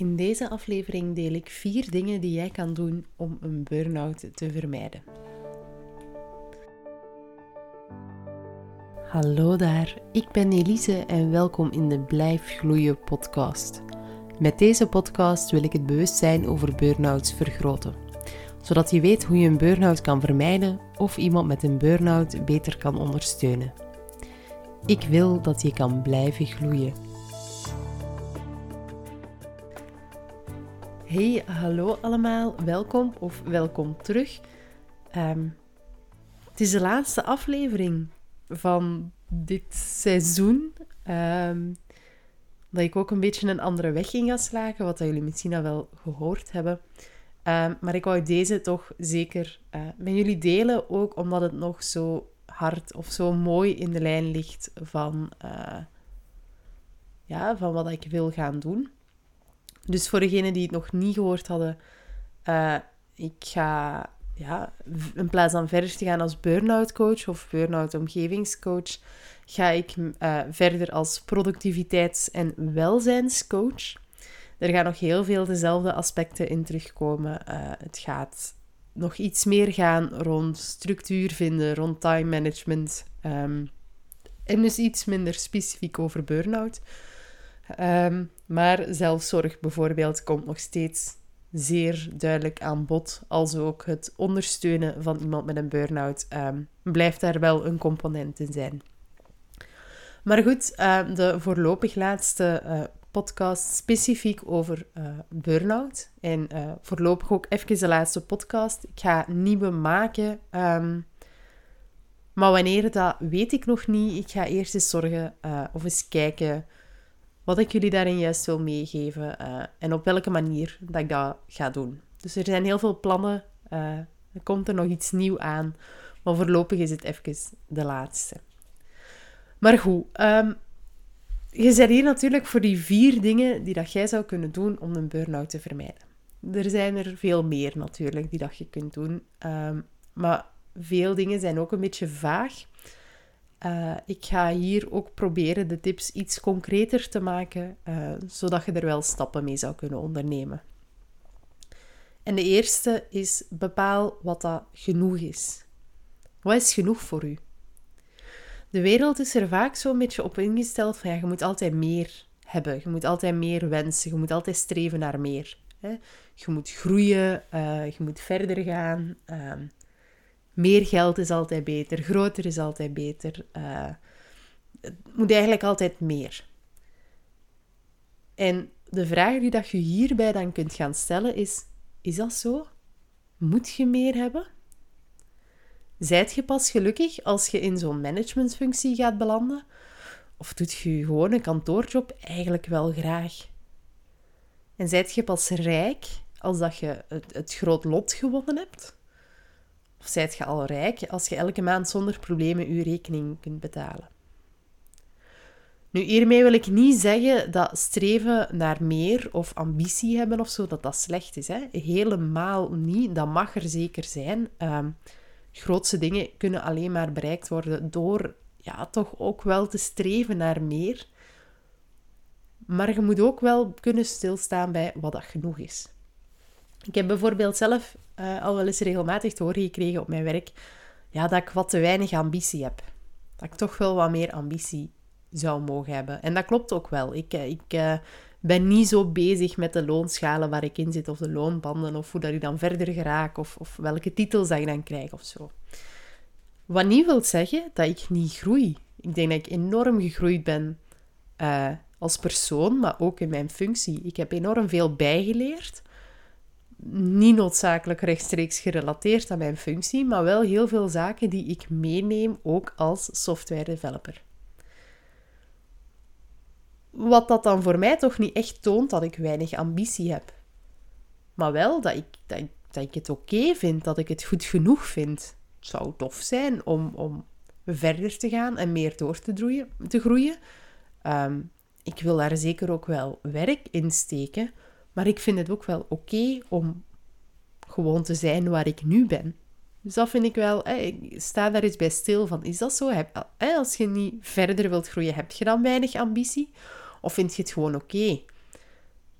In deze aflevering deel ik vier dingen die jij kan doen om een burn-out te vermijden. Hallo daar, ik ben Elise en welkom in de Blijf Gloeien podcast. Met deze podcast wil ik het bewustzijn over burn-outs vergroten, zodat je weet hoe je een burn-out kan vermijden of iemand met een burn-out beter kan ondersteunen. Ik wil dat je kan blijven gloeien. Hey, hallo allemaal, welkom of welkom terug. Ehm, het is de laatste aflevering van dit seizoen. Um, dat ik ook een beetje een andere weg in ga slagen, wat jullie misschien al wel gehoord hebben. Um, maar ik wou deze toch zeker uh, met jullie delen, ook omdat het nog zo hard of zo mooi in de lijn ligt van, uh, ja, van wat ik wil gaan doen. Dus voor degenen die het nog niet gehoord hadden, uh, ik ga ja, in plaats van verder te gaan als burn-out coach of burn-out omgevingscoach, ga ik uh, verder als productiviteits- en welzijnscoach. Er gaan nog heel veel dezelfde aspecten in terugkomen. Uh, het gaat nog iets meer gaan rond structuur vinden, rond time management. Um, en dus iets minder specifiek over burn-out. Um, maar zelfzorg bijvoorbeeld komt nog steeds zeer duidelijk aan bod. Als ook het ondersteunen van iemand met een burn-out um, blijft daar wel een component in zijn. Maar goed, uh, de voorlopig laatste uh, podcast specifiek over uh, burn-out. En voorlopig ook even de laatste podcast. Ik ga nieuwe maken. Maar wanneer dat weet ik nog niet. Ik ga eerst eens zorgen of eens kijken wat ik jullie daarin juist wil meegeven uh, en op welke manier dat ik dat ga doen. Dus er zijn heel veel plannen. Uh, er komt er nog iets nieuws aan. Maar voorlopig is het even de laatste. Maar goed, um, je zit hier natuurlijk voor die vier dingen die dat jij zou kunnen doen om een burn-out te vermijden. Er zijn er veel meer natuurlijk die dat je kunt doen. Um, maar veel dingen zijn ook een beetje vaag. Uh, ik ga hier ook proberen de tips iets concreter te maken, uh, zodat je er wel stappen mee zou kunnen ondernemen. En de eerste is bepaal wat dat genoeg is. Wat is genoeg voor u? De wereld is er vaak zo'n beetje op ingesteld je moet altijd meer hebben, je moet altijd meer wensen, je moet altijd streven naar meer. Hè? Je moet groeien, uh, je moet verder gaan. Ehm, meer geld is altijd beter, groter is altijd beter. Uh, het moet eigenlijk altijd meer. En de vraag die dat je hierbij dan kunt gaan stellen is: is dat zo? Moet je meer hebben? Zijt je pas gelukkig als je in zo'n managementfunctie gaat belanden? Of doet je gewoon een kantoorjob eigenlijk wel graag? En zijt je pas rijk als dat je het, het groot lot gewonnen hebt? Of zijt je al rijk als je elke maand zonder problemen je rekening kunt betalen? Nu, hiermee wil ik niet zeggen dat streven naar meer of ambitie hebben of zo, dat dat slecht is. Hè? Helemaal niet. Dat mag er zeker zijn. Um, dingen kunnen alleen maar bereikt worden door ja, toch ook wel te streven naar meer. Maar je moet ook wel kunnen stilstaan bij wat dat genoeg is. Ik heb bijvoorbeeld zelf uh, al wel eens regelmatig te horen gekregen op mijn werk ja, dat ik wat te weinig ambitie heb. Dat ik toch wel wat meer ambitie zou mogen hebben. En dat klopt ook wel. Ik, eh, ik uh, ben niet zo bezig met de loonschalen waar ik in zit, of de loonbanden, of hoe dat ik dan verder geraak, of, of welke titels ik dan krijg of zo. Wat niet wil zeggen dat ik niet groei. Ik denk dat ik enorm gegroeid ben als persoon, maar ook in mijn functie. Ik heb enorm veel bijgeleerd niet noodzakelijk rechtstreeks gerelateerd aan mijn functie, maar wel heel veel zaken die ik meeneem ook als software developer. Wat dat dan voor mij toch niet echt toont dat ik weinig ambitie heb. Maar wel dat ik, dat ik, dat ik het oké vind, dat ik het goed genoeg vind. Het zou tof zijn om, om verder te gaan en meer door te, groeien. Te groeien. Um, ik wil daar zeker ook wel werk in steken maar ik vind het ook wel oké om gewoon te zijn waar ik nu ben. Dus dat vind ik wel, ik sta daar eens bij stil van, is dat zo? als je niet verder wilt groeien, heb je dan weinig ambitie? Of vind je het gewoon oké?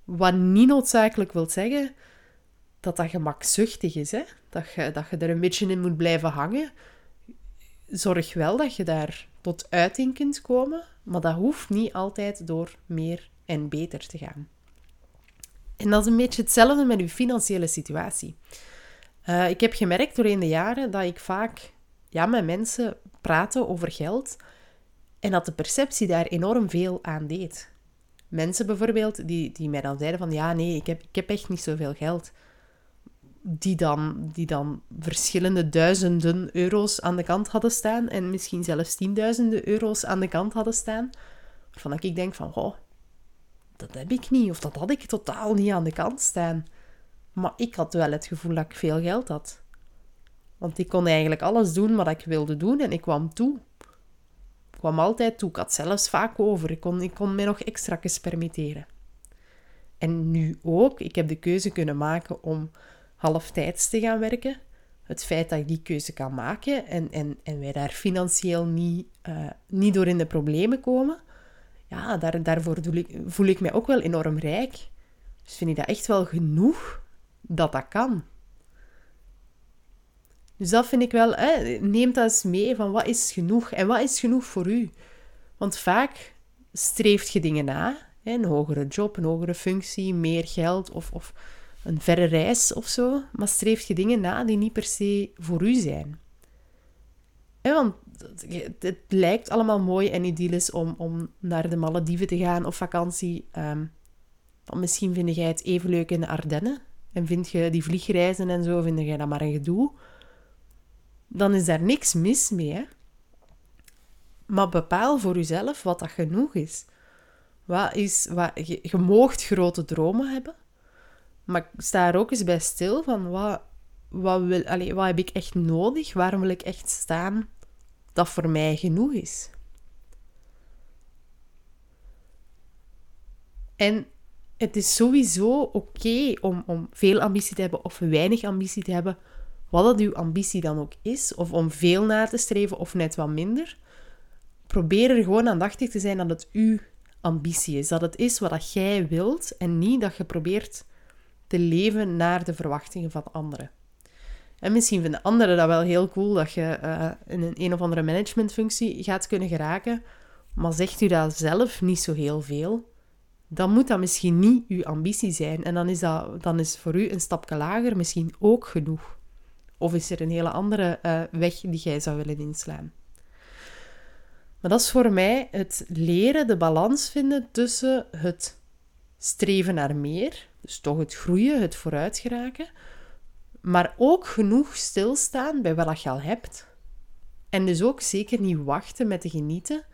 Wat niet noodzakelijk wil zeggen dat dat gemakzuchtig is. Hè? Dat, je, dat je er een beetje in moet blijven hangen. Zorg wel dat je daar tot uiting kunt komen, maar dat hoeft niet altijd door meer en beter te gaan. En dat is een beetje hetzelfde met uw financiële situatie. Uh, ik heb gemerkt doorheen de jaren dat ik vaak ja, met mensen praten over geld en dat de perceptie daar enorm veel aan deed. Mensen bijvoorbeeld die, die mij dan zeiden van ja, nee, ik heb, ik heb echt niet zoveel geld. Die dan, die dan verschillende duizenden euro's aan de kant hadden staan en misschien zelfs tienduizenden euro's aan de kant hadden staan. Waarvan ik denk van, oh, dat heb ik niet of dat had ik totaal niet aan de kant staan. Maar ik had wel het gevoel dat ik veel geld had. Want ik kon eigenlijk alles doen wat ik wilde doen en ik kwam toe. Ik kwam altijd toe. Ik had zelfs vaak over. Ik kon, ik kon mij nog extra permitteren. En nu ook. Ik heb de keuze kunnen maken om halftijds te gaan werken. Het feit dat ik die keuze kan maken en, en, en wij daar financieel niet, uh, niet door in de problemen komen, ja, daar, daarvoor voel ik, voel ik mij ook wel enorm rijk. Dus vind ik dat echt wel genoeg dat dat kan. Dus dat vind ik wel, hè, neem dat eens mee van wat is genoeg en wat is genoeg voor u. Want vaak streeft je dingen na, hè, een hogere job, een hogere functie, meer geld of, of een verre reis of zo, maar streeft je dingen na die niet per se voor u zijn. Want het, lijkt allemaal mooi en idyllisch om, om naar de Malediven te gaan op vakantie. Um, misschien vind jij het even leuk in de Ardennen. En vind je die vliegreizen en zo, vind jij dat maar een gedoe. Dan is daar niks mis mee. Hè? Maar bepaal voor jezelf wat dat genoeg is. Wat is wat, je, je moogt grote dromen hebben. Maar sta er ook eens bij stil van wat, wat, wil, allez, wat heb ik echt nodig? Waarom wil ik echt staan dat voor mij genoeg is? En het is sowieso oké om, om veel ambitie te hebben of weinig ambitie te hebben, wat dat uw ambitie dan ook is, of om veel na te streven of net wat minder. Probeer er gewoon aandachtig te zijn dat het uw ambitie is, dat het is wat dat jij wilt en niet dat je probeert te leven naar de verwachtingen van anderen. En misschien vinden anderen dat wel heel cool dat je uh, in een, een of andere managementfunctie gaat kunnen geraken, maar zegt u dat zelf niet zo heel veel, dan moet dat misschien niet uw ambitie zijn. En dan is, dat, dan is voor u een stapje lager misschien ook genoeg. Of is er een hele andere uh, weg die jij zou willen inslaan. Maar dat is voor mij het leren, de balans vinden tussen het streven naar meer, dus toch het groeien, het vooruitgeraken, maar ook genoeg stilstaan bij wat je al hebt. En dus ook zeker niet wachten met te genieten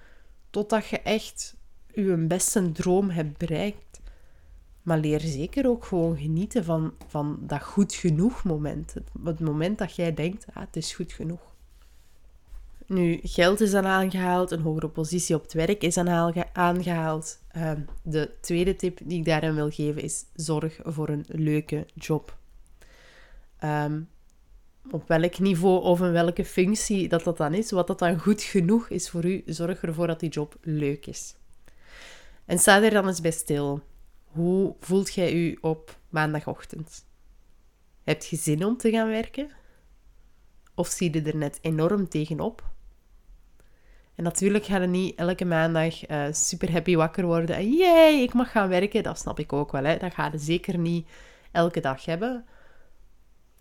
totdat je echt je beste droom hebt bereikt. Maar leer zeker ook gewoon genieten van, van dat goed genoeg moment. Het, moment dat jij denkt, ah, het is goed genoeg. Nu, geld is dan aangehaald, een hogere positie op het werk is dan aangehaald. Ehm, de tweede tip die ik daarin wil geven is: zorg voor een leuke job. Ehm, op welk niveau of in welke functie dat dat dan is, wat dat dan goed genoeg is voor u, zorg ervoor dat die job leuk is. En sta er dan eens bij stil. Hoe voelt jij u op maandagochtend? Heb je zin om te gaan werken? Of zie je er net enorm tegenop? En natuurlijk ga je niet elke maandag uh, super happy wakker worden en jee, ik mag gaan werken. Dat snap ik ook wel. Hè? Dat ga je zeker niet elke dag hebben.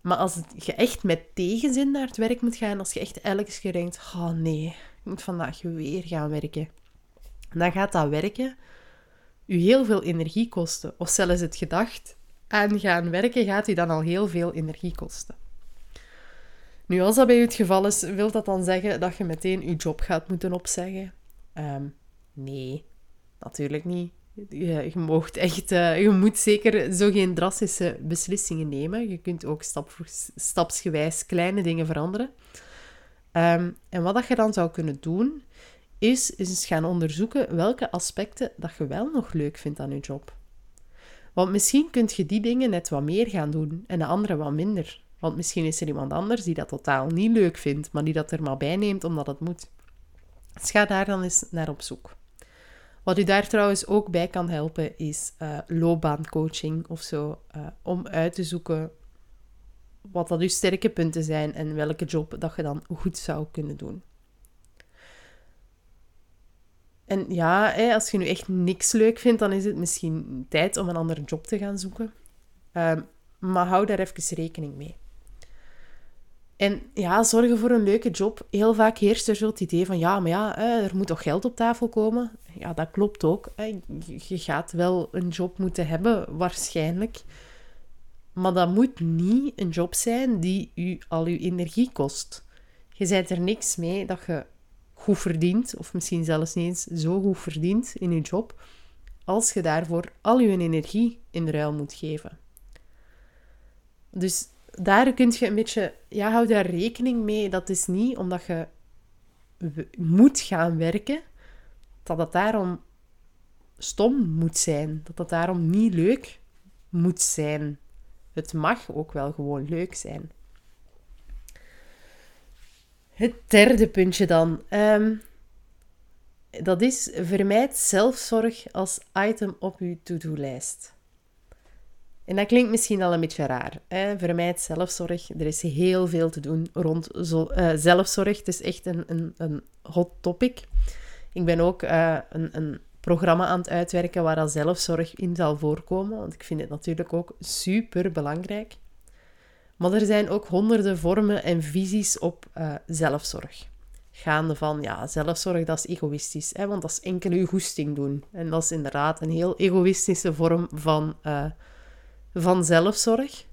Maar als je echt met tegenzin naar het werk moet gaan, als je echt elke keer denkt, oh nee, ik moet vandaag weer gaan werken. Dan gaat dat werken u heel veel energie kosten. Of zelfs het gedacht aan gaan werken gaat u dan al heel veel energie kosten. Nu, als dat bij u het geval is, wil dat dan zeggen dat je meteen je job gaat moeten opzeggen? Um, nee, natuurlijk niet. Je, je, echt, uh, je moet zeker zo geen drastische beslissingen nemen. Je kunt ook stap, stapsgewijs kleine dingen veranderen. Um, en wat dat je dan zou kunnen doen, is, is eens gaan onderzoeken welke aspecten dat je wel nog leuk vindt aan je job. Want misschien kunt je die dingen net wat meer gaan doen en de andere wat minder. Want misschien is er iemand anders die dat totaal niet leuk vindt, maar die dat er maar bij neemt omdat het moet. Dus ga daar dan eens naar op zoek. Wat u daar trouwens ook bij kan helpen, is uh, loopbaancoaching of zo. Uh, om uit te zoeken wat dat uw sterke punten zijn en welke job dat je dan goed zou kunnen doen. En ja, hè, als je nu echt niks leuk vindt, dan is het misschien tijd om een andere job te gaan zoeken. Um, maar hou daar even rekening mee. En ja, zorgen voor een leuke job. Heel vaak heerst er zo het idee van, ja, maar ja, er moet toch geld op tafel komen? Ja, dat klopt ook. Je gaat wel een job moeten hebben, waarschijnlijk. Maar dat moet niet een job zijn die u al uw energie kost. Je zijt er niks mee dat je goed verdient, of misschien zelfs niet eens zo goed verdient in je job, als je daarvoor al je energie in ruil moet geven. Dus daar kun je een beetje, ja, hou daar rekening mee. Dat is niet omdat je moet gaan werken, dat het daarom stom moet zijn. Dat het daarom niet leuk moet zijn. Het mag ook wel gewoon leuk zijn. Het derde puntje dan. Um, dat is vermijd zelfzorg als item op uw to-do-lijst. En dat klinkt misschien al een beetje raar. Hè? Vermijd zelfzorg. Er is heel veel te doen rond uh, zelfzorg. Het is echt een, een, een hot topic. Ik ben ook uh, een, een programma aan het uitwerken waar al zelfzorg in zal voorkomen. Want ik vind het natuurlijk ook super belangrijk. Maar er zijn ook honderden vormen en visies op uh, zelfzorg. Gaande van, ja, zelfzorg dat is egoïstisch, hè, want dat is enkel uw goesting doen. En dat is inderdaad een heel egoïstische vorm van, uh, van zelfzorg.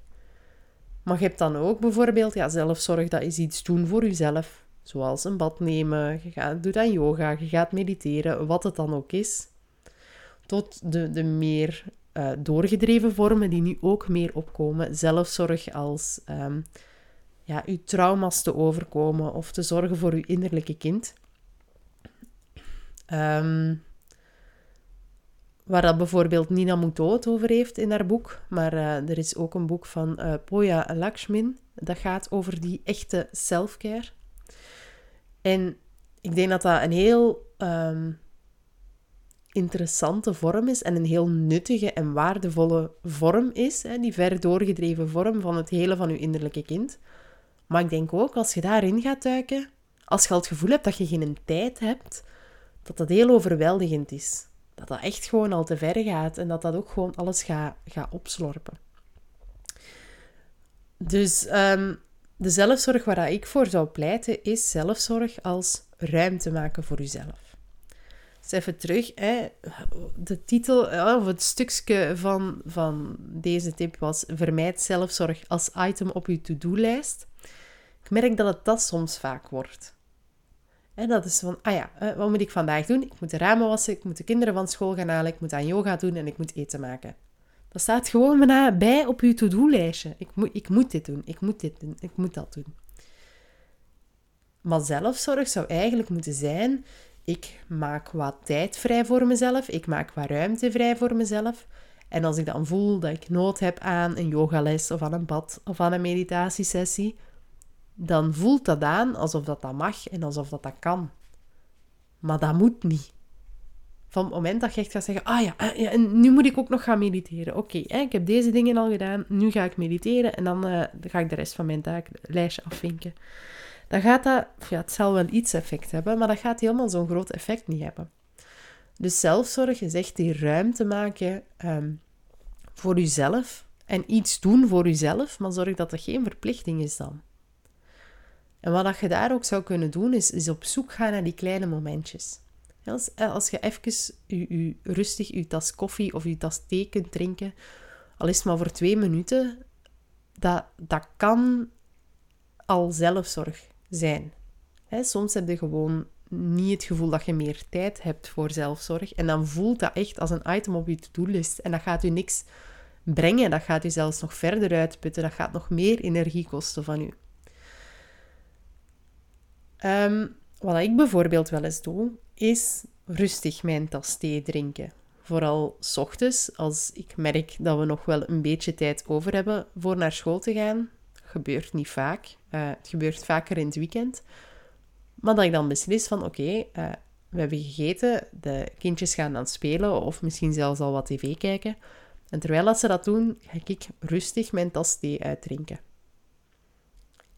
Maar je hebt dan ook bijvoorbeeld, ja, zelfzorg dat is iets doen voor jezelf. Zoals een bad nemen, je gaat, doet aan yoga, je gaat mediteren, wat het dan ook is. Tot de, de meer uh, doorgedreven vormen die nu ook meer opkomen. Zelfzorg als um, ja, uw trauma's te overkomen of te zorgen voor uw innerlijke kind. Um, waar dat bijvoorbeeld Nina Muto het over heeft in haar boek. Maar uh, er is ook een boek van uh, Poya Lakshmin. Dat gaat over die echte selfcare. En ik denk dat dat een heel um, interessante vorm is en een heel nuttige en waardevolle vorm is. Hè, die ver doorgedreven vorm van het hele van je innerlijke kind. Maar ik denk ook, als je daarin gaat duiken, als je al het gevoel hebt dat je geen tijd hebt, dat dat heel overweldigend is. Dat dat echt gewoon al te ver gaat en dat dat ook gewoon alles gaat, opslorpen. Dus um, de zelfzorg waar ik voor zou pleiten, is zelfzorg als ruimte maken voor jezelf. Dus even terug. Hè. De titel, of het stukje van, van deze tip was: Vermijd zelfzorg als item op je to-do-lijst. Ik merk dat het dat soms vaak wordt. En dat is van, ah ja, wat moet ik vandaag doen? Ik moet de ramen wassen, ik moet de kinderen van school gaan halen, ik moet aan yoga doen en ik moet eten maken. Dat staat gewoon bijna bij op je to-do-lijstje. Ik moet, ik moet dit doen, ik moet dit doen, ik moet dat doen. Maar zelfzorg zou eigenlijk moeten zijn ik maak wat tijd vrij voor mezelf. Ik maak wat ruimte vrij voor mezelf. En als ik dan voel dat ik nood heb aan een yogales of aan een bad of aan een meditatiesessie, dan voelt dat aan alsof dat, dat mag en alsof dat, dat kan. Maar dat moet niet. Van het moment dat je echt gaat zeggen, ah ja, ah ja en nu moet ik ook nog gaan mediteren. Oké, ik heb deze dingen al gedaan, nu ga ik mediteren en dan uh, ga ik de rest van mijn taaklijstje afvinken dan gaat dat, ja, het zal wel iets effect hebben, maar dat gaat helemaal zo'n groot effect niet hebben. Dus zelfzorg is echt die ruimte maken um, voor jezelf en iets doen voor jezelf, maar zorg dat er geen verplichting is dan. En wat je daar ook zou kunnen doen, is, is op zoek gaan naar die kleine momentjes. Als, eh, als je even rustig je tas koffie of je tas thee kunt drinken, al is het maar voor twee minuten, dat, dat kan al zelfzorg zijn. soms heb je gewoon niet het gevoel dat je meer tijd hebt voor zelfzorg. En dan voelt dat echt als een item op je to-do-list. En dat gaat u niks brengen. Dat gaat u zelfs nog verder uitputten. Dat gaat nog meer energie kosten van u. Ehm, wat ik bijvoorbeeld wel eens doe, is rustig mijn tas thee drinken. Vooral s ochtends, als ik merk dat we nog wel een beetje tijd over hebben voor naar school te gaan gebeurt niet vaak. Uh, het gebeurt vaker in het weekend. Maar dat ik dan beslis van, oké, uh, we hebben gegeten, de kindjes gaan dan spelen of misschien zelfs al wat tv kijken. En terwijl dat ze dat doen, ga ik rustig mijn tas thee uitdrinken.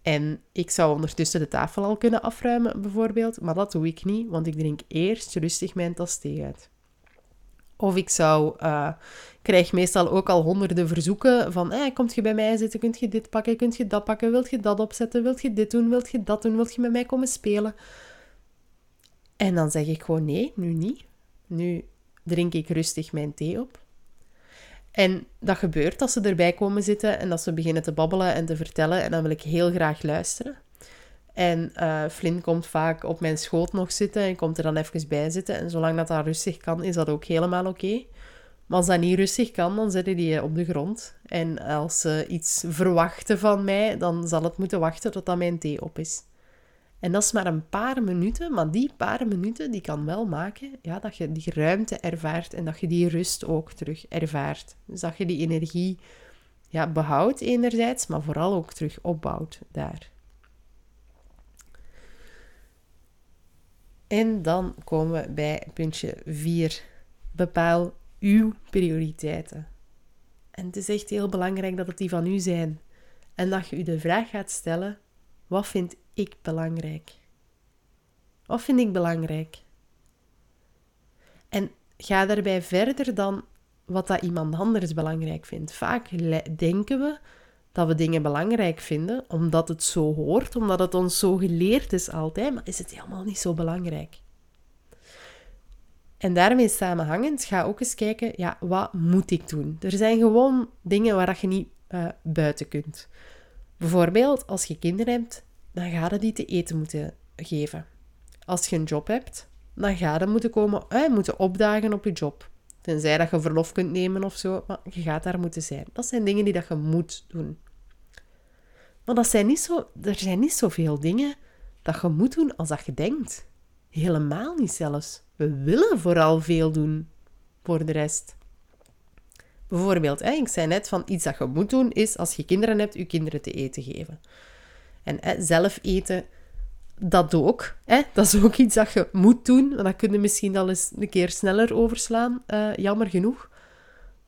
En ik zou ondertussen de tafel al kunnen afruimen, bijvoorbeeld, maar dat doe ik niet, want ik drink eerst rustig mijn tas thee uit. Of ik zou, uh, krijg meestal ook al honderden verzoeken van, eh, komt je bij mij zitten, kunt je dit pakken, kunt je dat pakken, wilt je dat opzetten, wilt je dit doen, wilt je dat doen, wilt je met mij komen spelen? En dan zeg ik gewoon nee, nu niet. Nu drink ik rustig mijn thee op. En dat gebeurt als ze erbij komen zitten en dat ze beginnen te babbelen en te vertellen. En dan wil ik heel graag luisteren. En uh, Flynn komt vaak op mijn schoot nog zitten en komt er dan even bij zitten. En zolang dat dat rustig kan, is dat ook helemaal oké. Maar als dat niet rustig kan, dan zetten die op de grond. En als ze iets verwachten van mij, dan zal het moeten wachten totdat mijn thee op is. En dat is maar een paar minuten, maar die paar minuten die kan wel maken ja, dat je die ruimte ervaart en dat je die rust ook terug ervaart. Dus dat je die energie ja, behoudt enerzijds, maar vooral ook terug opbouwt daar. En dan komen we bij puntje 4. Bepaal uw prioriteiten. En het is echt heel belangrijk dat het die van u zijn. En dat je u de vraag gaat stellen: wat vind ik belangrijk? Wat vind ik belangrijk? En ga daarbij verder dan wat dat iemand anders belangrijk vindt. Vaak denken we dat we dingen belangrijk vinden omdat het zo hoort, omdat het ons zo geleerd is altijd, maar is het helemaal niet zo belangrijk. En daarmee samenhangend ga ook eens kijken, ja, wat moet ik doen? Er zijn gewoon dingen waar je niet uh, buiten kunt. Bijvoorbeeld, als je kinderen hebt, dan ga je die te eten moeten geven. Als je een job hebt, dan ga je moeten komen, eh, moeten opdagen op je job. Tenzij dat je verlof kunt nemen of zo, maar je gaat daar moeten zijn. Dat zijn dingen die dat je moet doen. Maar dat zijn niet zo, er zijn niet zoveel dingen dat je moet doen als dat je denkt. Helemaal niet zelfs. We willen vooral veel doen voor de rest. Bijvoorbeeld, ik zei net van iets dat je moet doen, is als je kinderen hebt, je kinderen te eten geven. En zelf eten, dat ook. Hè? Dat is ook iets dat je moet doen. Dat kun je misschien al eens een keer sneller overslaan, uh, jammer genoeg.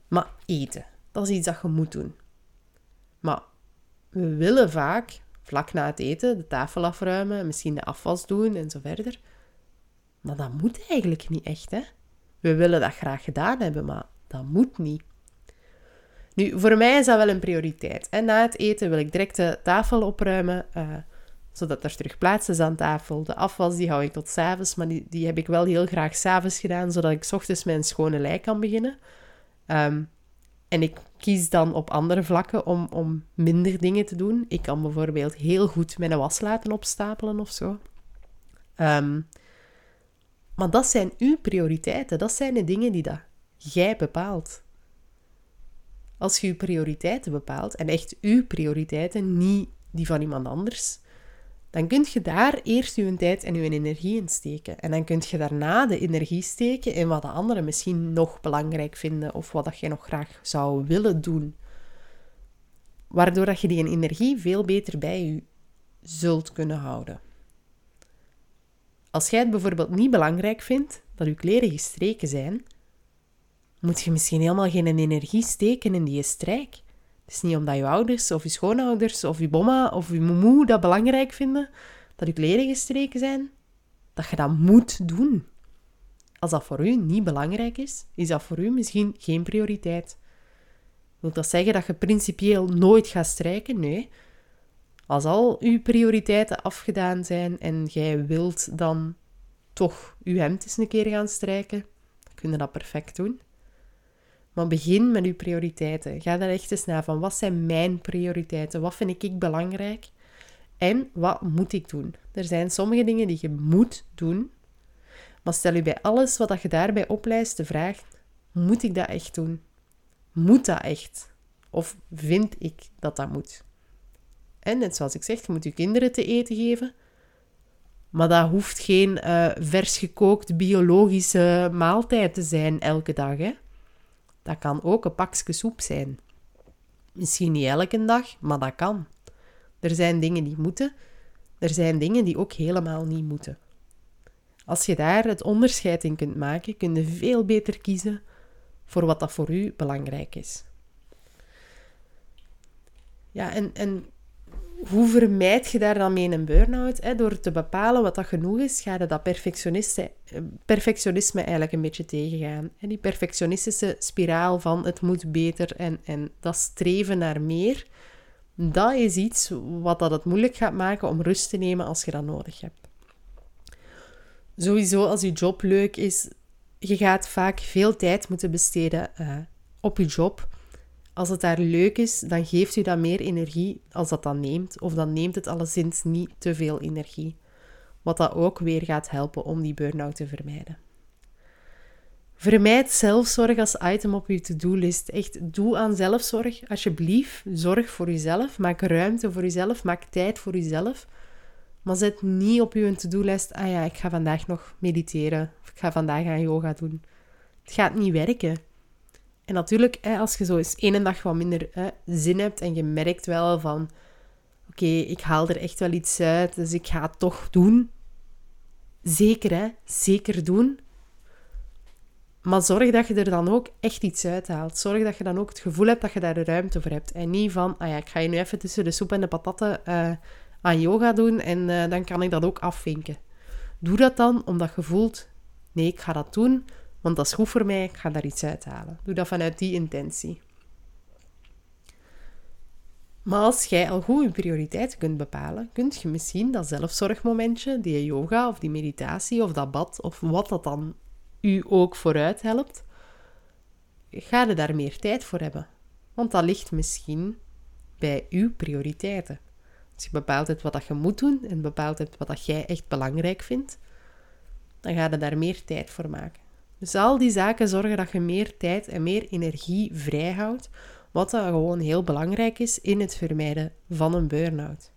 Maar eten, dat is iets dat je moet doen. Maar we willen vaak, vlak na het eten, de tafel afruimen, misschien de afwas doen en zo verder. Maar dat moet eigenlijk niet echt, hè. We willen dat graag gedaan hebben, maar dat moet niet. Nu, voor mij is dat wel een prioriteit. En na het eten wil ik direct de tafel opruimen, uh, zodat er terug plaats is aan tafel. De afwas die hou ik tot s'avonds, maar die, die heb ik wel heel graag s'avonds gedaan, zodat ik s ochtends een schone lei kan beginnen. Ehm, en ik kies dan op andere vlakken om, om minder dingen te doen. Ik kan bijvoorbeeld heel goed mijn was laten opstapelen of zo. Ehm, maar dat zijn uw prioriteiten. Dat zijn de dingen die dat jij bepaalt. Als je je prioriteiten bepaalt, en echt uw prioriteiten, niet die van iemand anders, dan kun je daar eerst je tijd en je energie in steken. En dan kun je daarna de energie steken in wat de anderen misschien nog belangrijk vinden of wat dat je nog graag zou willen doen. Waardoor dat je die energie veel beter bij je zult kunnen houden. Als jij het bijvoorbeeld niet belangrijk vindt dat je kleren gestreken zijn, moet je misschien helemaal geen energie steken in die strijk. Het is niet omdat je ouders of je schoonouders of je bomma of je moemoe dat belangrijk vinden dat je kleren gestreken zijn, dat je dat moet doen. Als dat voor u niet belangrijk is, is dat voor u misschien geen prioriteit. Wil dat zeggen dat je principieel nooit gaat strijken? Nee. Als al uw prioriteiten afgedaan zijn en jij wilt dan toch uw hemd eens een keer gaan strijken, dan kun je dat perfect doen. Maar begin met uw prioriteiten. Ga daar echt eens naar van wat zijn mijn prioriteiten? Wat vind ik belangrijk? En wat moet ik doen? Er zijn sommige dingen die je moet doen. Maar stel je bij alles wat je daarbij oplijst de vraag: moet ik dat echt doen? Moet dat echt? Of vind ik dat dat moet? En net zoals ik zeg, je moet je kinderen te eten geven. Maar dat hoeft geen uh, vers gekookt biologische maaltijd te zijn elke dag. Hè? Dat kan ook een pakje soep zijn. Misschien niet elke dag, maar dat kan. Er zijn dingen die moeten, er zijn dingen die ook helemaal niet moeten. Als je daar het onderscheid in kunt maken, kun je veel beter kiezen voor wat dat voor u belangrijk is. Ja, en, en hoe vermijd je daar dan mee een burn-out? Door te bepalen wat dat genoeg is, ga je dat perfectionisme, eigenlijk een beetje tegengaan. En die perfectionistische spiraal van het moet beter en, en dat streven naar meer, dat is iets wat dat het moeilijk gaat maken om rust te nemen als je dat nodig hebt. Sowieso, als je job leuk is, je gaat vaak veel tijd moeten besteden uh, op je job. Als het daar leuk is, dan geeft u dat meer energie als dat dan neemt. Of dan neemt het alleszins niet te veel energie. Wat dat ook weer gaat helpen om die burn-out te vermijden. Vermijd zelfzorg als item op je to-do-list. Echt, doe aan zelfzorg. Alsjeblieft, zorg voor jezelf. Maak ruimte voor jezelf. Maak tijd voor jezelf. Maar zet niet op je to-do-list, ah ja, ik ga vandaag nog mediteren. Of ik ga vandaag aan yoga doen. Het gaat niet werken. En natuurlijk, als je zo eens één dag wat minder zin hebt en je merkt wel van... Oké, ik haal er echt wel iets uit, dus ik ga het toch doen. Zeker, hè. Zeker doen. Maar zorg dat je er dan ook echt iets uithaalt. Zorg dat je dan ook het gevoel hebt dat je daar de ruimte voor hebt. En niet van, ah ja, ik ga je nu even tussen de soep en de patatten uh, aan yoga doen en uh, dan kan ik dat ook afvinken. Doe dat dan omdat je voelt, nee, ik ga dat doen, want dat is goed voor mij, ik ga daar iets uithalen. Doe dat vanuit die intentie. Maar als jij al goed je prioriteiten kunt bepalen, kun je misschien dat zelfzorgmomentje, die yoga of die meditatie of dat bad of wat dat dan u ook vooruit helpt, ga je daar meer tijd voor hebben. Want dat ligt misschien bij uw prioriteiten. Als je bepaalt wat dat je moet doen en bepaalt wat dat jij echt belangrijk vindt, dan ga je daar meer tijd voor maken. Dus al die zaken zorgen dat je meer tijd en meer energie vrijhoudt, wat dan gewoon heel belangrijk is in het vermijden van een burn-out.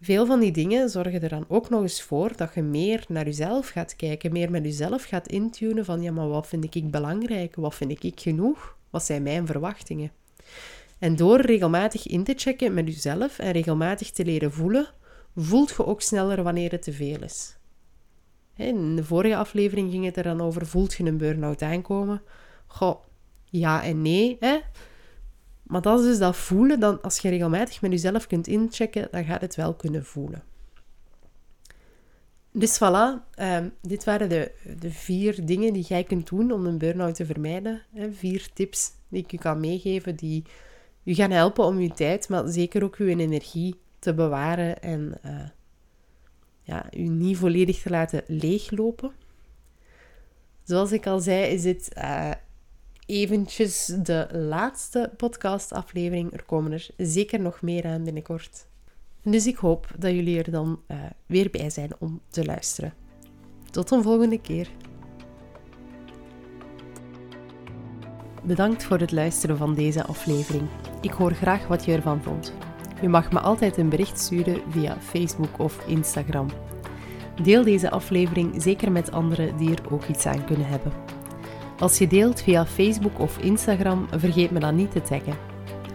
Veel van die dingen zorgen er dan ook nog eens voor dat je meer naar jezelf gaat kijken, meer met jezelf gaat intunen van ja, maar wat vind ik belangrijk? Wat vind ik genoeg? Wat zijn mijn verwachtingen? En door regelmatig in te checken met jezelf en regelmatig te leren voelen, voelt je ook sneller wanneer het te veel is. In de vorige aflevering ging het er dan over: voelt je een burn-out aankomen? Goh, ja en nee. Hè? Maar dat is dus dat voelen. Dan, als je regelmatig met jezelf kunt inchecken, dan gaat het wel kunnen voelen. Dus voilà, ehm, dit waren de, de vier dingen die jij kunt doen om een burn-out te vermijden. Hè? Vier tips die ik je kan meegeven die je gaan helpen om je tijd, maar zeker ook je energie te bewaren en uh, ja, je niet volledig te laten leeglopen. Zoals ik al zei, is dit uh, eventjes de laatste podcastaflevering. Er komen er zeker nog meer aan binnenkort. Dus ik hoop dat jullie er dan uh, weer bij zijn om te luisteren. Tot een volgende keer. Bedankt voor het luisteren van deze aflevering. Ik hoor graag wat je ervan vond. Je mag me altijd een bericht sturen via Facebook of Instagram. Deel deze aflevering zeker met anderen die er ook iets aan kunnen hebben. Als je deelt via Facebook of Instagram, vergeet me dan niet te taggen.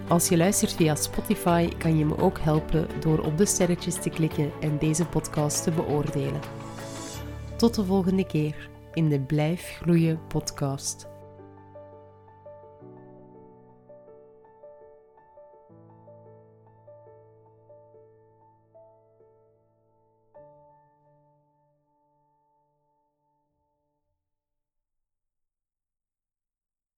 Als je luistert via Spotify, kan je me ook helpen door op de sterretjes te klikken en deze podcast te beoordelen. Tot de volgende keer in de Blijf Gloeien podcast.